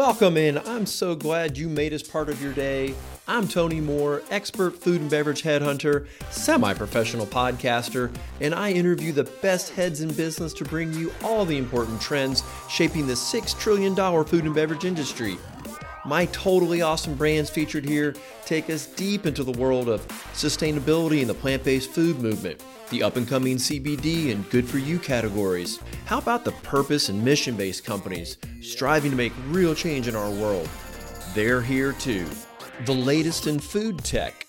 Welcome in. I'm so glad you made us part of your day. I'm Tony Moore, expert food and beverage headhunter, semi professional podcaster, and I interview the best heads in business to bring you all the important trends shaping the $6 trillion food and beverage industry. My totally awesome brands featured here take us deep into the world of sustainability and the plant based food movement, the up and coming CBD and good for you categories. How about the purpose and mission based companies striving to make real change in our world? They're here too. The latest in food tech.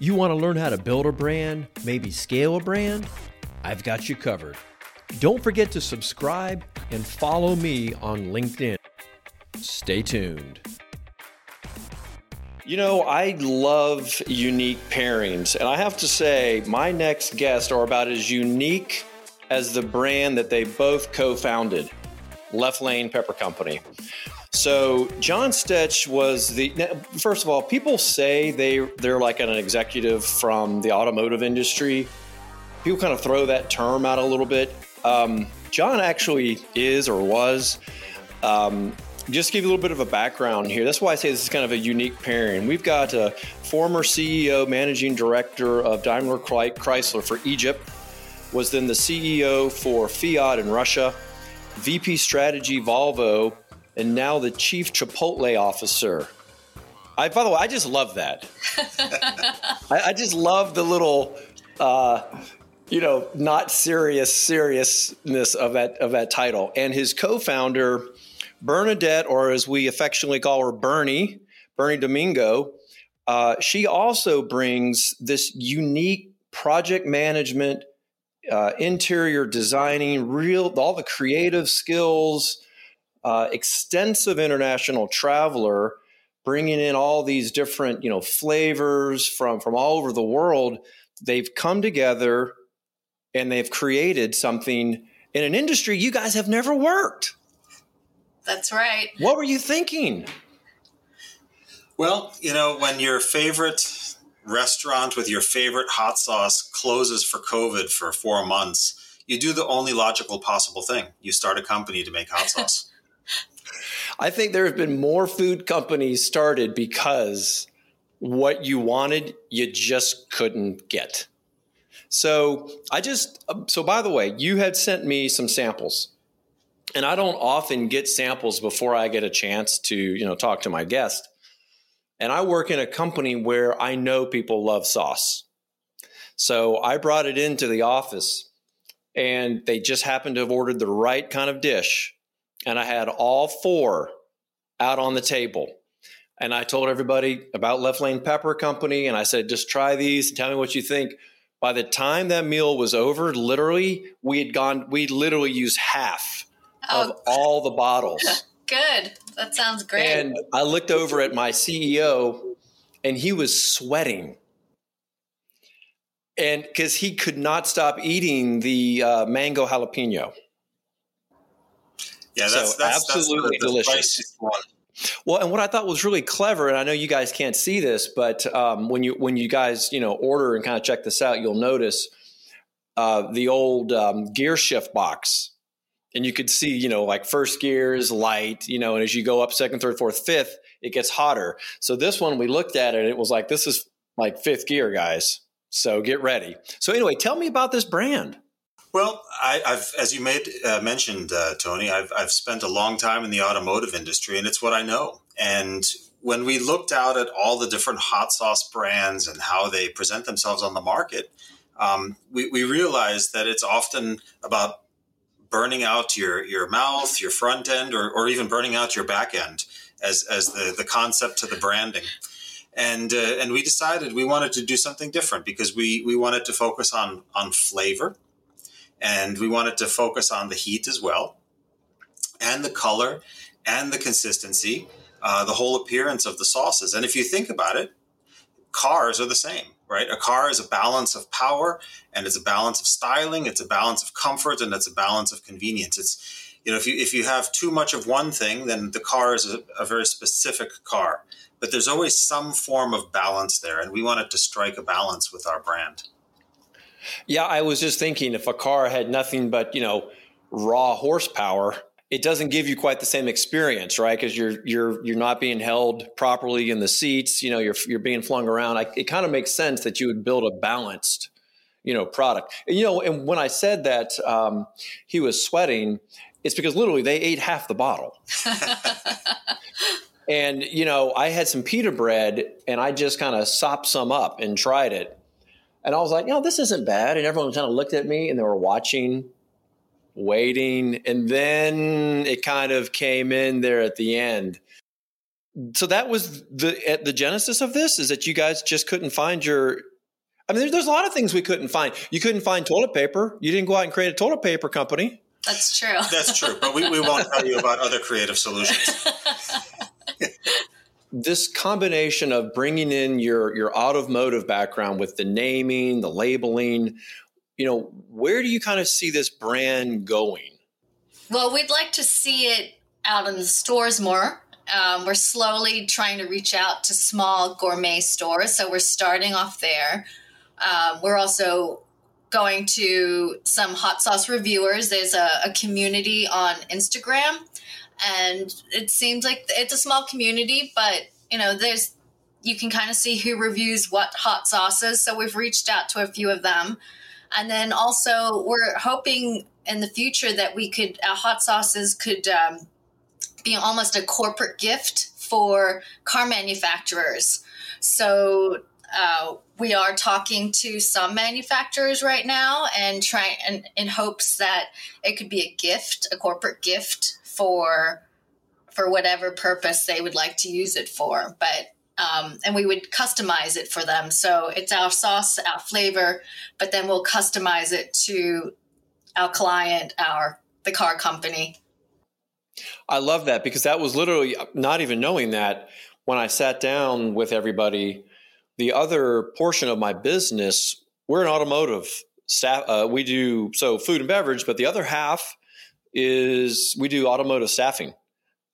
You want to learn how to build a brand, maybe scale a brand? I've got you covered. Don't forget to subscribe and follow me on LinkedIn. Stay tuned. You know, I love unique pairings, and I have to say, my next guests are about as unique as the brand that they both co founded, Left Lane Pepper Company. So, John Stetch was the first of all, people say they, they're like an executive from the automotive industry. People kind of throw that term out a little bit. Um, John actually is or was um, just give you a little bit of a background here. That's why I say this is kind of a unique pairing. We've got a former CEO, managing director of Daimler Chrysler for Egypt, was then the CEO for Fiat in Russia, VP strategy Volvo, and now the chief Chipotle officer. I, by the way, I just love that. I, I, just love the little, uh, you know, not serious seriousness of that of that title. And his co-founder Bernadette, or as we affectionately call her, Bernie, Bernie Domingo, uh, she also brings this unique project management, uh, interior designing, real all the creative skills, uh, extensive international traveler, bringing in all these different you know flavors from from all over the world. They've come together and they've created something in an industry you guys have never worked. That's right. What were you thinking? Well, you know, when your favorite restaurant with your favorite hot sauce closes for COVID for four months, you do the only logical possible thing. You start a company to make hot sauce. I think there have been more food companies started because what you wanted, you just couldn't get. So I just, so by the way, you had sent me some samples and I don't often get samples before I get a chance to, you know, talk to my guest. And I work in a company where I know people love sauce. So I brought it into the office and they just happened to have ordered the right kind of dish. And I had all four out on the table. And I told everybody about Left Lane Pepper Company. And I said, just try these and tell me what you think. By the time that meal was over, literally, we had gone, we literally used half oh. of all the bottles. Good. That sounds great. And I looked over at my CEO and he was sweating. And because he could not stop eating the uh, mango jalapeno. Yeah, that's, so that's absolutely that's the, delicious. Well, and what I thought was really clever, and I know you guys can't see this, but um, when you when you guys you know order and kind of check this out, you'll notice uh, the old um, gear shift box and you could see, you know, like first gear is light, you know, and as you go up second, third, fourth, fifth, it gets hotter. So this one, we looked at it, it was like, this is like fifth gear, guys. So get ready. So anyway, tell me about this brand. Well, I, have as you made uh, mentioned, uh, Tony, I've, I've spent a long time in the automotive industry, and it's what I know. And when we looked out at all the different hot sauce brands and how they present themselves on the market, um, we, we realized that it's often about burning out your your mouth, your front end, or, or even burning out your back end as as the the concept to the branding. And uh, and we decided we wanted to do something different because we we wanted to focus on on flavor, and we wanted to focus on the heat as well, and the color, and the consistency, uh, the whole appearance of the sauces. And if you think about it, cars are the same right? A car is a balance of power and it's a balance of styling, it's a balance of comfort, and it's a balance of convenience. It's you know, if you if you have too much of one thing, then the car is a, a very specific car. But there's always some form of balance there, and we wanted to strike a balance with our brand. Yeah, I was just thinking if a car had nothing but you know raw horsepower, it doesn't give you quite the same experience, right? Because you're you're you're not being held properly in the seats. You know, you're you're being flung around. I, it kind of makes sense that you would build a balanced, you know, product. And, you know, and when I said that um, he was sweating, it's because literally they ate half the bottle. and you know, I had some pita bread, and I just kind of sopped some up and tried it, and I was like, you know, this isn't bad. And everyone kind of looked at me, and they were watching waiting, and then it kind of came in there at the end. So that was the at the genesis of this is that you guys just couldn't find your. I mean, there's, there's a lot of things we couldn't find. You couldn't find toilet paper. You didn't go out and create a toilet paper company. That's true. That's true. But we, we won't tell you about other creative solutions. this combination of bringing in your your automotive background with the naming, the labeling, you know, where do you kind of see this brand going? Well, we'd like to see it out in the stores more. Um, we're slowly trying to reach out to small gourmet stores, so we're starting off there. Um, we're also going to some hot sauce reviewers. There's a, a, community on Instagram, and it seems like it's a small community, but you know, there's you can kind of see who reviews what hot sauces. So we've reached out to a few of them. And then also, we're hoping in the future that we could, our hot sauces could um, be almost a corporate gift for car manufacturers. So, uh, we are talking to some manufacturers right now and trying and in hopes that it could be a gift, a corporate gift for for whatever purpose they would like to use it for. But um, and we would customize it for them. So it's our sauce, our flavor, but then we'll customize it to our client, our the car company. I love that because that was literally not even knowing that when I sat down with everybody. The other portion of my business, we're an automotive staff. Uh, we do so food and beverage, but the other half is we do automotive staffing,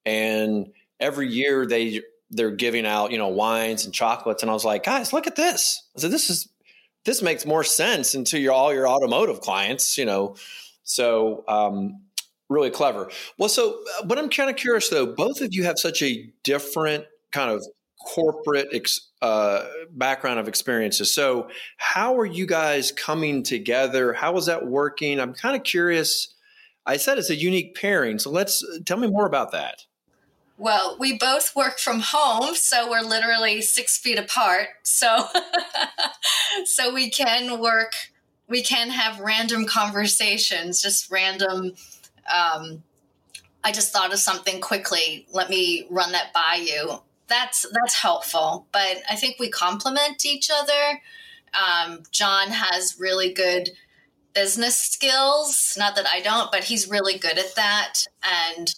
and every year they they're giving out, you know, wines and chocolates. And I was like, guys, look at this. I said, this is, this makes more sense into your, all your automotive clients, you know? So, um, really clever. Well, so, but I'm kind of curious though, both of you have such a different kind of corporate ex, uh, background of experiences. So, how are you guys coming together? How is that working? I'm kind of curious. I said it's a unique pairing. So, let's tell me more about that. Well, we both work from home, so we're literally six feet apart. So, so we can work, we can have random conversations, just random. Um, I just thought of something quickly. Let me run that by you. That's that's helpful, but I think we complement each other. Um, John has really good business skills. Not that I don't, but he's really good at that, and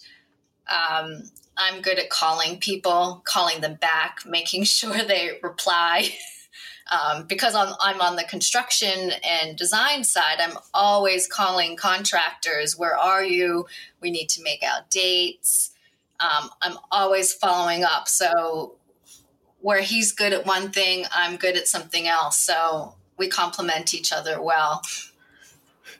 um, I'm good at calling people, calling them back, making sure they reply. um, because I'm, I'm on the construction and design side, I'm always calling contractors. Where are you? We need to make out dates. Um, I'm always following up. So where he's good at one thing, I'm good at something else. So we complement each other well.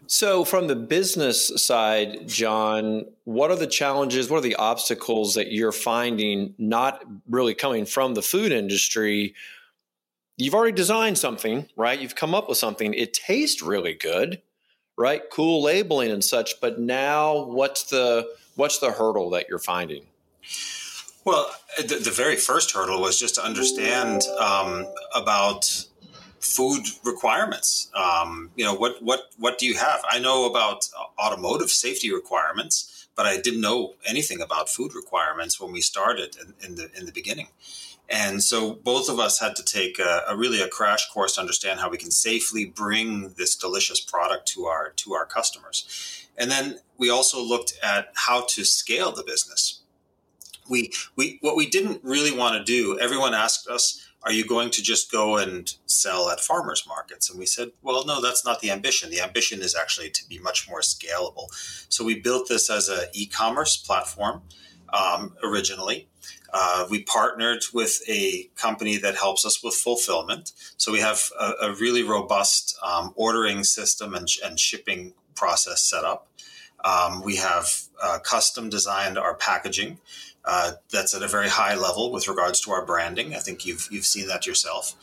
So, from the business side, John, what are the challenges? What are the obstacles that you're finding not really coming from the food industry? You've already designed something, right? You've come up with something. It tastes really good, right? Cool labeling and such. But now, what's the what's the hurdle that you're finding? Well, the, the very first hurdle was just to understand um, about food requirements. Um, you know, what what what do you have? I know about automotive safety requirements, but I didn't know anything about food requirements when we started in, in the in the beginning. And so both of us had to take a, a, really a crash course to understand how we can safely bring this delicious product to our to our customers. And then we also looked at how to scale the business. We we what we didn't really want to do. Everyone asked us, are you going to just go and sell at farmers markets? And we said, well, no, that's not the ambition. The ambition is actually to be much more scalable. So we built this as an e-commerce platform um, originally. Uh, we partnered with a company that helps us with fulfillment. So we have a, a really robust um, ordering system and, and shipping process set up. Um, we have uh, custom designed our packaging. Uh, that's at a very high level with regards to our branding. I think you've you've seen that yourself,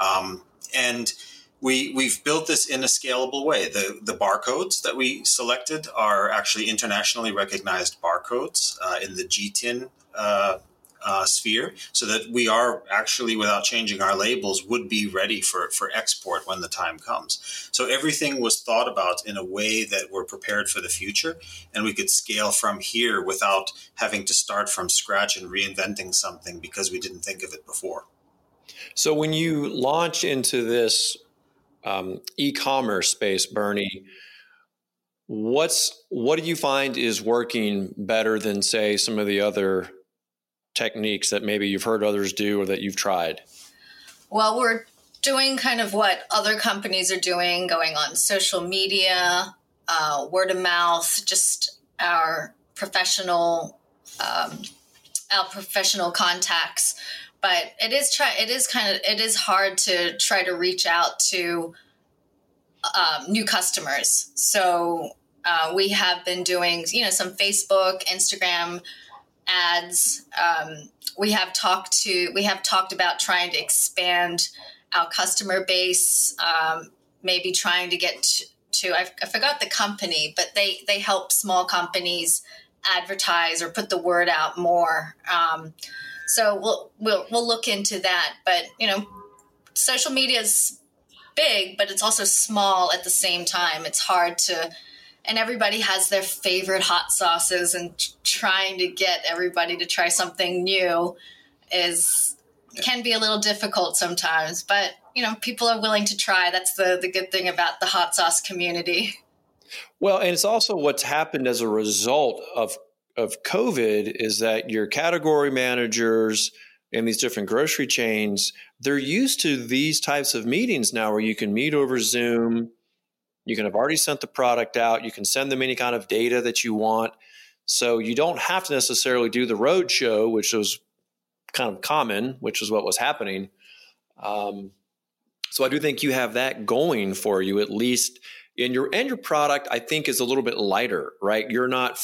um, and we we've built this in a scalable way. The the barcodes that we selected are actually internationally recognized barcodes uh, in the GTIN uh, uh, sphere so that we are actually, without changing our labels, would be ready for, for export when the time comes. So everything was thought about in a way that we're prepared for the future and we could scale from here without having to start from scratch and reinventing something because we didn't think of it before. So when you launch into this um, e-commerce space, Bernie, what's what do you find is working better than say some of the other techniques that maybe you've heard others do or that you've tried? Well, we're doing kind of what other companies are doing, going on social media, uh, word of mouth, just our professional, um, our professional contacts. But it is try. It is kind of. It is hard to try to reach out to um, new customers. So uh, we have been doing, you know, some Facebook, Instagram ads. Um, we have talked to we have talked about trying to expand our customer base. Um, maybe trying to get to, to I, forgot the company, but they they help small companies advertise or put the word out more. Um, so we'll we'll we'll look into that. But you know, social media is big, but it's also small at the same time. It's hard to and everybody has their favorite hot sauces and trying to get everybody to try something new is can be a little difficult sometimes but you know people are willing to try. That's the the good thing about the hot sauce community. Well and it's also what's happened as a result of of covid is that your category managers in these different grocery chains they're used to these types of meetings now where you can meet over zoom you can have already sent the product out. You can send them any kind of data that you want. So you don't have to necessarily do the road show, which was kind of common, which is what was happening. Um, so I do think you have that going for you at least. In your and your product, I think is a little bit lighter, right? You're not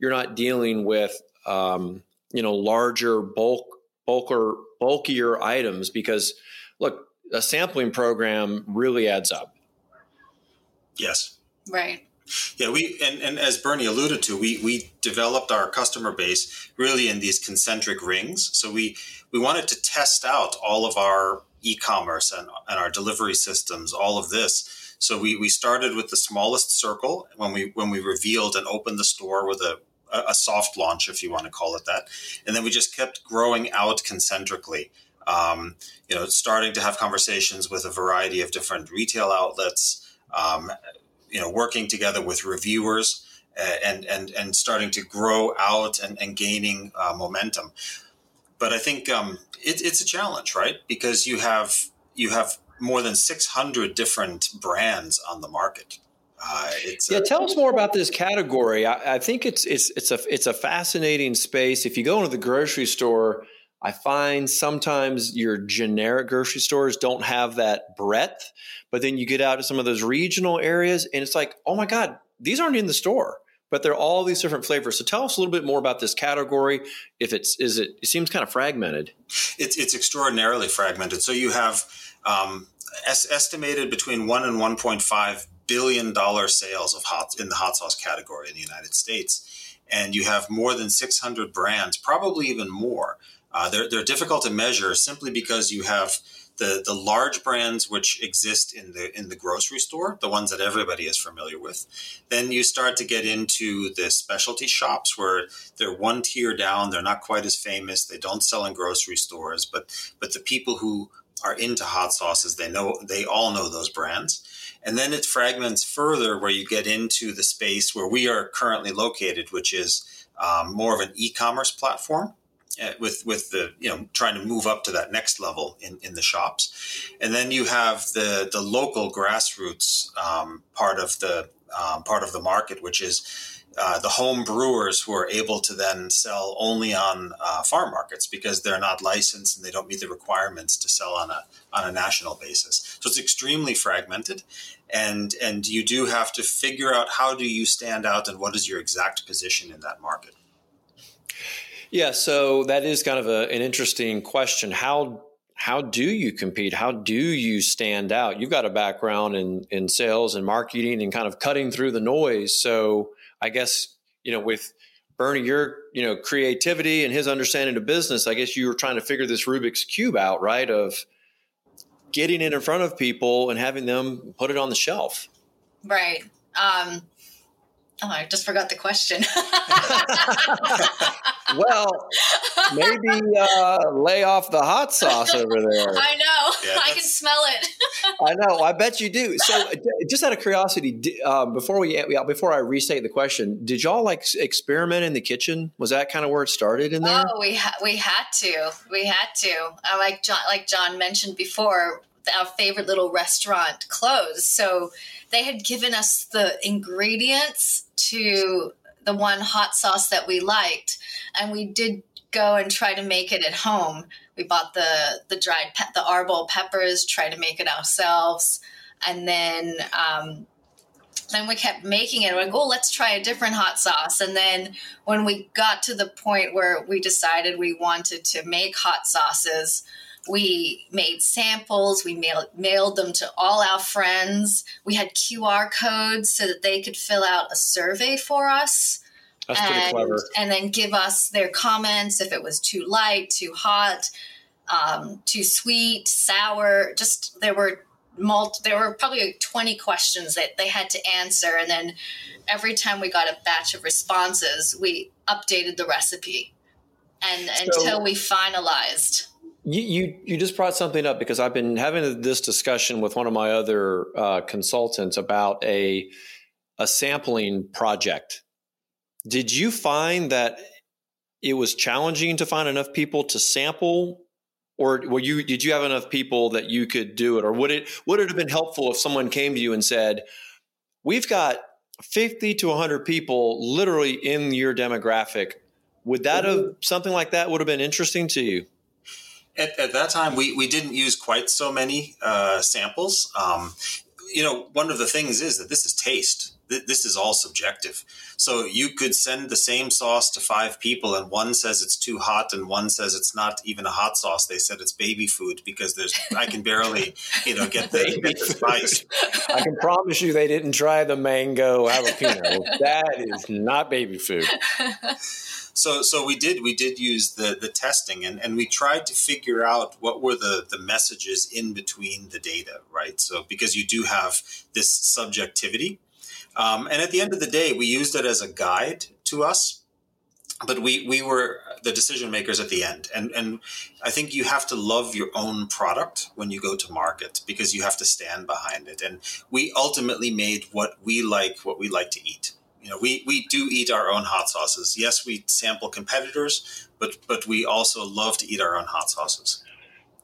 you're not dealing with um, you know larger bulk bulker bulkier items because look, a sampling program really adds up Yes. Right. Yeah, we and, and as Bernie alluded to, we we developed our customer base really in these concentric rings. So we we wanted to test out all of our e-commerce and, and our delivery systems, all of this. So we, we started with the smallest circle when we when we revealed and opened the store with a a soft launch, if you want to call it that, and then we just kept growing out concentrically. Um, you know, starting to have conversations with a variety of different retail outlets um, you know, working together with reviewers uh, and and and starting to grow out and, and gaining uh, momentum. But I think um, it, it's a challenge, right? Because you have you have more than 600 different brands on the market. Uh, yeah, a, tell us more about this category. I, I, think it's it's it's a it's a fascinating space. If you go into the grocery store, I find sometimes your generic grocery stores don't have that breadth. But then you get out to some of those regional areas and it's like, oh my God, these aren't in the store, but they're all these different flavors. So tell us a little bit more about this category. If it's, is it, it seems kind of fragmented. It's, it's extraordinarily fragmented. So you have um, es- estimated between one and 1.5 billion dollar sales of hot in the hot sauce category in the United States. And you have more than 600 brands, probably even more. Uh, they're, they're difficult to measure simply because you have the the large brands which exist in the in the grocery store, the ones that everybody is familiar with. Then you start to get into the specialty shops where they're one tier down, they're not quite as famous, they don't sell in grocery stores, but but the people who are into hot sauces, they know they all know those brands. And then it fragments further where you get into the space where we are currently located, which is um, more of an e-commerce platform with with the you know trying to move up to that next level in, in the shops, and then you have the the local grassroots um, part of the um, part of the market, which is uh, the home brewers who are able to then sell only on uh, farm markets because they're not licensed and they don't meet the requirements to sell on a on a national basis. So it's extremely fragmented, and and you do have to figure out how do you stand out and what is your exact position in that market. Yeah, so that is kind of a, an interesting question. How how do you compete? How do you stand out? You've got a background in in sales and marketing and kind of cutting through the noise. So I guess you know with Bernie, your you know creativity and his understanding of business, I guess you were trying to figure this Rubik's cube out, right? Of getting it in front of people and having them put it on the shelf. Right. Um, oh, I just forgot the question. well, maybe uh, lay off the hot sauce over there. I know. Yeah, I can smell it. I know. I bet you do. So, just out of curiosity, uh, before we before I restate the question, did y'all like experiment in the kitchen? Was that kind of where it started in there? Oh, we ha- we had to. We had to. Uh, like John, like John mentioned before, our favorite little restaurant closed, so they had given us the ingredients to the one hot sauce that we liked, and we did go and try to make it at home. We bought the the dried pe- the arbol peppers, try to make it ourselves, and then um, then we kept making it. Like, oh, let's try a different hot sauce. And then when we got to the point where we decided we wanted to make hot sauces, we made samples. We mailed, mailed them to all our friends. We had QR codes so that they could fill out a survey for us. That's and, pretty clever. And then give us their comments if it was too light, too hot, um, too sweet, sour. Just there were multi, there were probably 20 questions that they had to answer. And then every time we got a batch of responses, we updated the recipe and so, until we finalized. You, you, you just brought something up because I've been having this discussion with one of my other uh, consultants about a a sampling project. Did you find that it was challenging to find enough people to sample, or were you did you have enough people that you could do it, or would it would it have been helpful if someone came to you and said, "We've got 50 to 100 people literally in your demographic"? Would that have something like that would have been interesting to you? At, at, that time, we, we didn't use quite so many uh, samples. Um, you know, one of the things is that this is taste. This is all subjective. So you could send the same sauce to five people, and one says it's too hot, and one says it's not even a hot sauce. They said it's baby food because there's I can barely, you know, get the, get the spice. I can promise you, they didn't try the mango jalapeno. that is not baby food. So so we did we did use the the testing and, and we tried to figure out what were the the messages in between the data, right? So because you do have this subjectivity. Um, and at the end of the day, we used it as a guide to us but we we were the decision makers at the end and and i think you have to love your own product when you go to market because you have to stand behind it and we ultimately made what we like what we like to eat you know, we, we do eat our own hot sauces. Yes, we sample competitors, but but we also love to eat our own hot sauces.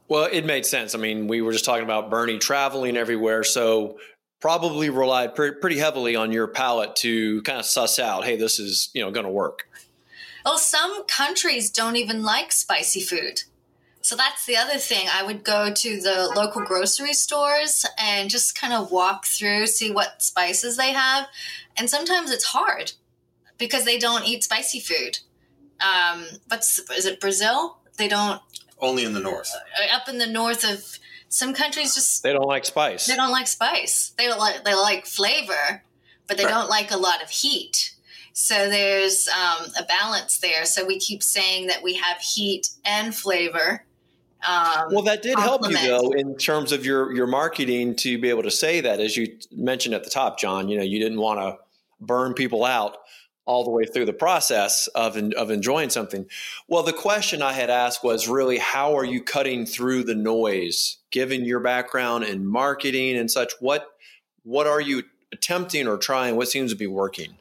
Well, it made sense. I mean, we were just talking about Bernie traveling everywhere, so probably relied pre- pretty heavily on your palate to kind of suss out, hey, this is you know going to work. Well, some countries don't even like spicy food. So that's the other thing. I would go to the local grocery stores and just kind of walk through, see what spices they have. And sometimes it's hard because they don't eat spicy food. Um, what's is it Brazil? They don't. Only in the north. Uh, up in the north of some countries, just they don't like spice. They don't like spice. They don't like they like flavor, but they right. don't like a lot of heat. So there's um, a balance there. So we keep saying that we have heat and flavor um, well, that did help you though in terms of your your marketing to be able to say that, as you mentioned at the top, John. You know, you didn't want to burn people out all the way through the process of of enjoying something. Well, the question I had asked was really, how are you cutting through the noise, given your background in marketing and such? What what are you attempting or trying? What seems to be working?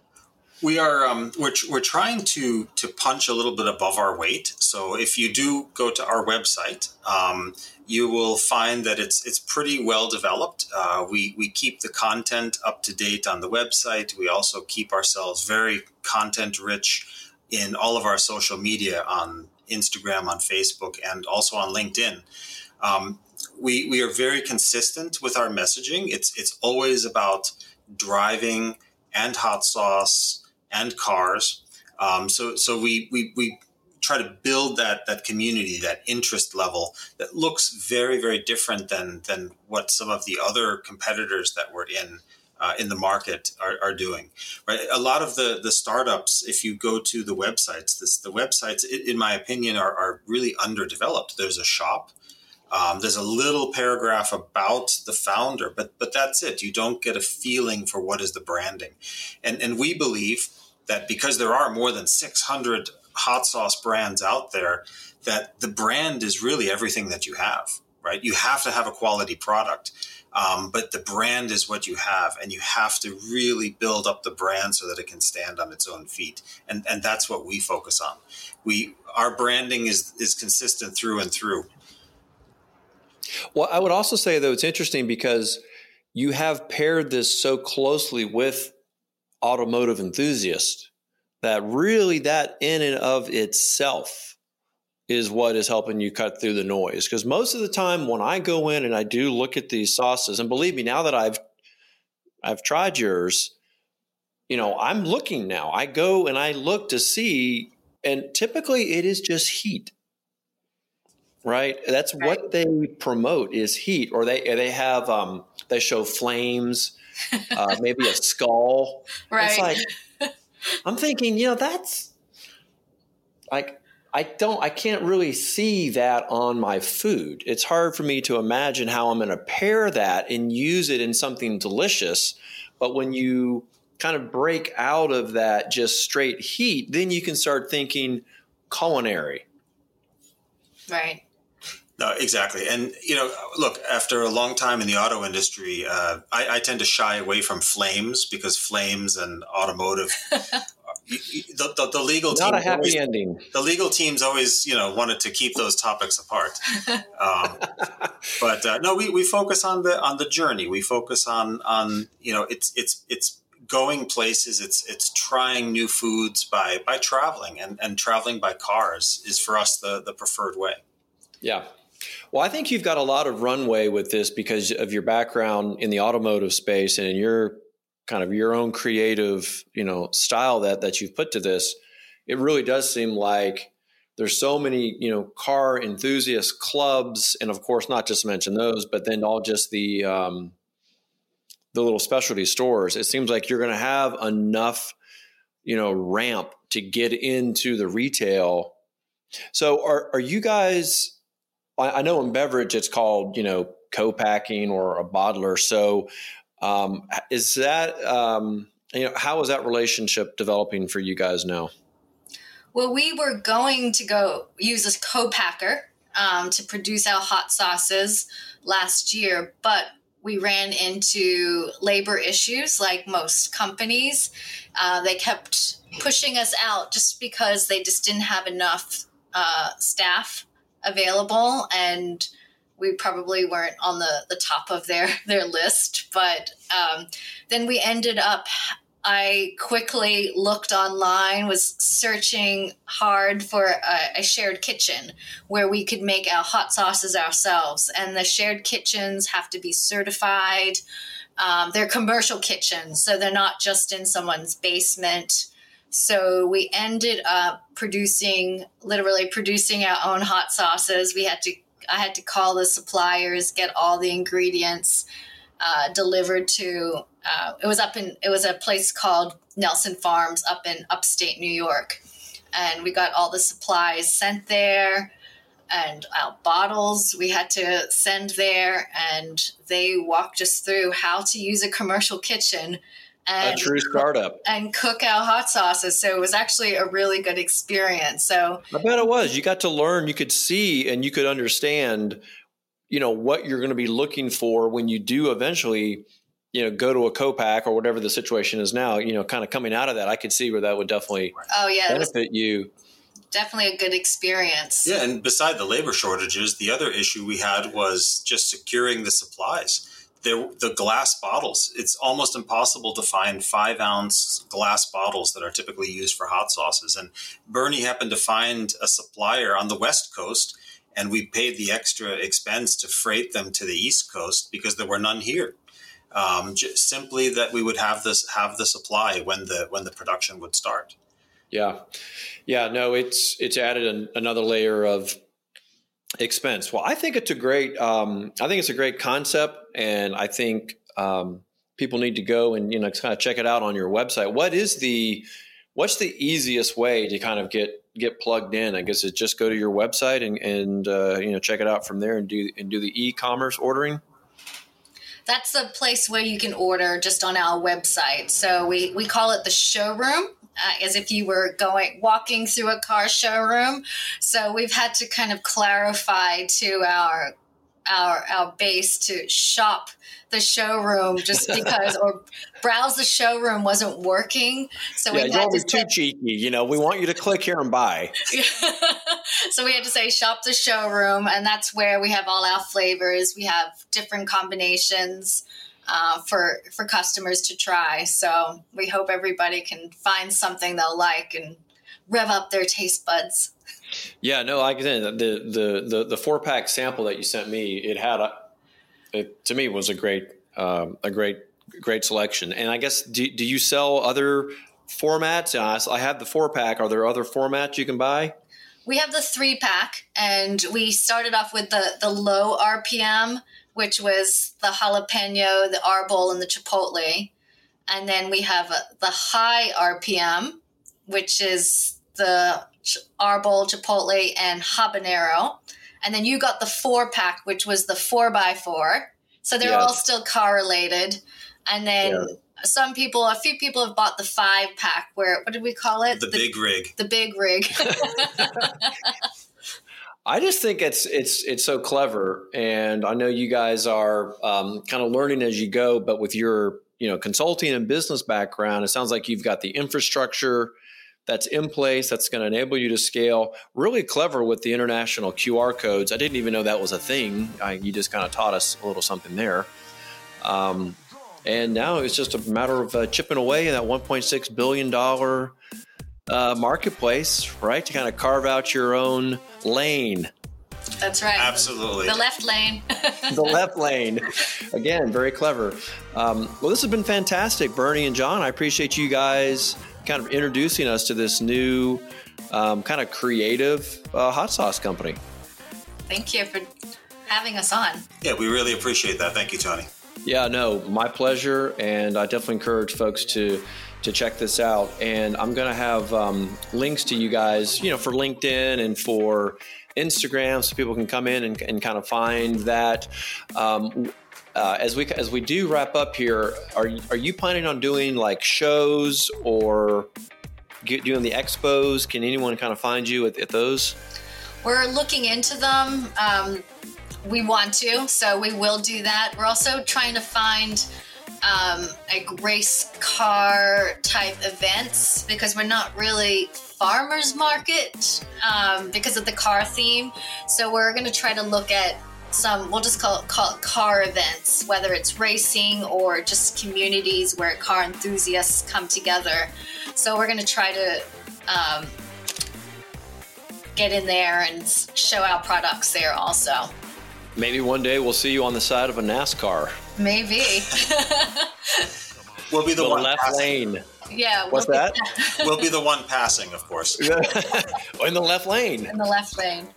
We are um, we're, we're trying to to punch a little bit above our weight. So if you do go to our website, um, you will find that it's it's pretty well developed. Uh, we we keep the content up to date on the website. We also keep ourselves very content rich in all of our social media on Instagram, on Facebook, and also on LinkedIn. Um, we we are very consistent with our messaging. It's it's always about driving and hot sauce and cars. Um, so so we we we try to build that that community, that interest level that looks very very different than than what some of the other competitors that we're in. Uh, in the market are, are, doing right a lot of the the startups if you go to the websites this the websites in my opinion are, are really underdeveloped there's a shop um, there's a little paragraph about the founder but but that's it you don't get a feeling for what is the branding and and we believe that because there are more than 600 hot sauce brands out there that the brand is really everything that you have, right? You have to have a quality product, um, but the brand is what you have, and you have to really build up the brand so that it can stand on its own feet, and and that's what we focus on. We our branding is is consistent through and through. Well, I would also say though it's interesting because you have paired this so closely with automotive enthusiast that really that in and of itself is what is helping you cut through the noise. Because most of the time when i go in and i do look at these sauces and believe me now that i've i've tried yours you know i'm looking now. I go and i look to see and typically it is just heat right? That's right. what they promote is heat or they they have um they show flames uh, maybe a skull right it's like I'm thinking, you know, that's like I don't I can't really see that on my food. It's hard for me to imagine how I'm going to pair that and use it in something delicious. But when you kind of break out of that just straight heat, then you can start thinking culinary. Right. No, exactly. And, you know, look, after a long time in the auto industry, uh, I, I, tend to shy away from flames because flames and automotive. the, the, the, legal not a happy always, ending. The legal teams always, you know, wanted to keep those topics apart. Um, but uh, no, we, we focus on the on the journey. We focus on on you know, it's it's it's going places. It's it's trying new foods by by traveling and and traveling by cars is for us the the preferred way. Yeah, well, I think you've got a lot of runway with this because of your background in the automotive space and in your kind of your own creative, you know, style that that you've put to this. It really does seem like there's so many, you know, car enthusiast clubs, and of course, not just mention those, but then all just the um, the little specialty stores. It seems like you're going to have enough, you know, ramp to get into the retail. So, are are you guys? I know in beverage it's called, you know, co-packing or a bottler. So um, is that, um, you know, how is that relationship developing for you guys now? Well, we were going to go use a co-packer um, to produce our hot sauces last year, but we ran into labor issues like most companies. Uh, they kept pushing us out just because they just didn't have enough uh, staff available and we probably weren't on the, the top of their, their list. But um, then we ended up, I quickly looked online, was searching hard for a, a, shared kitchen where we could make our hot sauces ourselves. And the shared kitchens have to be certified. Um, they're commercial kitchens, so they're not just in someone's basement. So we ended up producing, literally producing our own hot sauces. We had to, I had to call the suppliers, get all the ingredients uh, delivered to. Uh, it was up in, it was a place called Nelson Farms up in upstate New York, and we got all the supplies sent there. And our bottles we had to send there, and they walked us through how to use a commercial kitchen and a true startup and cook our hot sauces. So it was actually a really good experience. So I bet it was. You got to learn, you could see, and you could understand, you know, what you're going to be looking for when you do eventually, you know, go to a co-pack or whatever the situation is now. You know, kind of coming out of that, I could see where that would definitely oh yeah benefit you. definitely a good experience. Yeah, and beside the labor shortages, the other issue we had was just securing the supplies. There, the glass bottles. It's almost impossible to find five ounce glass bottles that are typically used for hot sauces. And Bernie happened to find a supplier on the West Coast, and we paid the extra expense to freight them to the East Coast because there were none here. Um, simply that we would have this have the supply when the when the production would start. Yeah, yeah, no, it's it's added an, another layer of expense. Well, I think it's a great um, I think it's a great concept, and I think um, people need to go and you know kind of check it out on your website. What is the what's the easiest way to kind of get get plugged in? I guess it's just go to your website and and uh, you know check it out from there and do and do the e-commerce ordering that's the place where you can order just on our website. So we, we call it the showroom uh, as if you were going walking through a car showroom. So we've had to kind of clarify to our our our base to shop the showroom just because or browse the showroom wasn't working. So yeah, we had to too cheeky. You know, we want you to click here and buy. so we had to say shop the showroom, and that's where we have all our flavors. We have different combinations uh, for for customers to try. So we hope everybody can find something they'll like and rev up their taste buds. Yeah, no, like I said, the the the, the four pack sample that you sent me, it had a, it to me was a great um, a great great selection. And I guess do do you sell other formats? I have the four pack. Are there other formats you can buy? We have the three pack, and we started off with the the low RPM which was the jalapeno, the arbol, and the chipotle. And then we have uh, the high RPM, which is the arbol, chipotle, and habanero. And then you got the four pack, which was the four by four. So they're yes. all still correlated. And then yeah. some people, a few people have bought the five pack, where, what did we call it? The, the big rig. The big rig. I just think it's it's it's so clever, and I know you guys are um, kind of learning as you go. But with your you know consulting and business background, it sounds like you've got the infrastructure that's in place that's going to enable you to scale. Really clever with the international QR codes. I didn't even know that was a thing. I, you just kind of taught us a little something there. Um, and now it's just a matter of uh, chipping away in that 1.6 billion dollar uh, marketplace, right? To kind of carve out your own lane. That's right. Absolutely. The left lane. the left lane. Again, very clever. Um, well, this has been fantastic, Bernie and John. I appreciate you guys kind of introducing us to this new um, kind of creative uh, hot sauce company. Thank you for having us on. Yeah, we really appreciate that. Thank you, Tony. Yeah, no, my pleasure. And I definitely encourage folks to to check this out. And I'm going to have um, links to you guys, you know, for LinkedIn and for Instagram, so people can come in and, and kind of find that. Um, uh, as we as we do wrap up here, are are you planning on doing like shows or get, doing the expos? Can anyone kind of find you at, at those? We're looking into them. Um, we want to, so we will do that. We're also trying to find um, like race car type events because we're not really farmers market um, because of the car theme. So we're to try to look at some we'll just call it, call it car events, whether it's racing or just communities where car enthusiasts come together. So we're to try to um, get in there and show our products there also. Maybe one day we'll see you on the side of a NASCAR. Maybe. we'll be the, the one left passing. lane. Yeah. What's we'll that? we'll be the one passing, of course. in the left lane. In the left lane.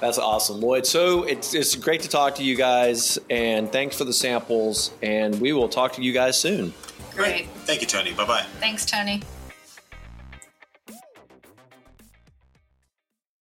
That's awesome. Well, it's so it's it's great to talk to you guys, and thanks for the samples. And we will talk to you guys soon. Great. Thank you, Tony. Bye bye. Thanks, Tony.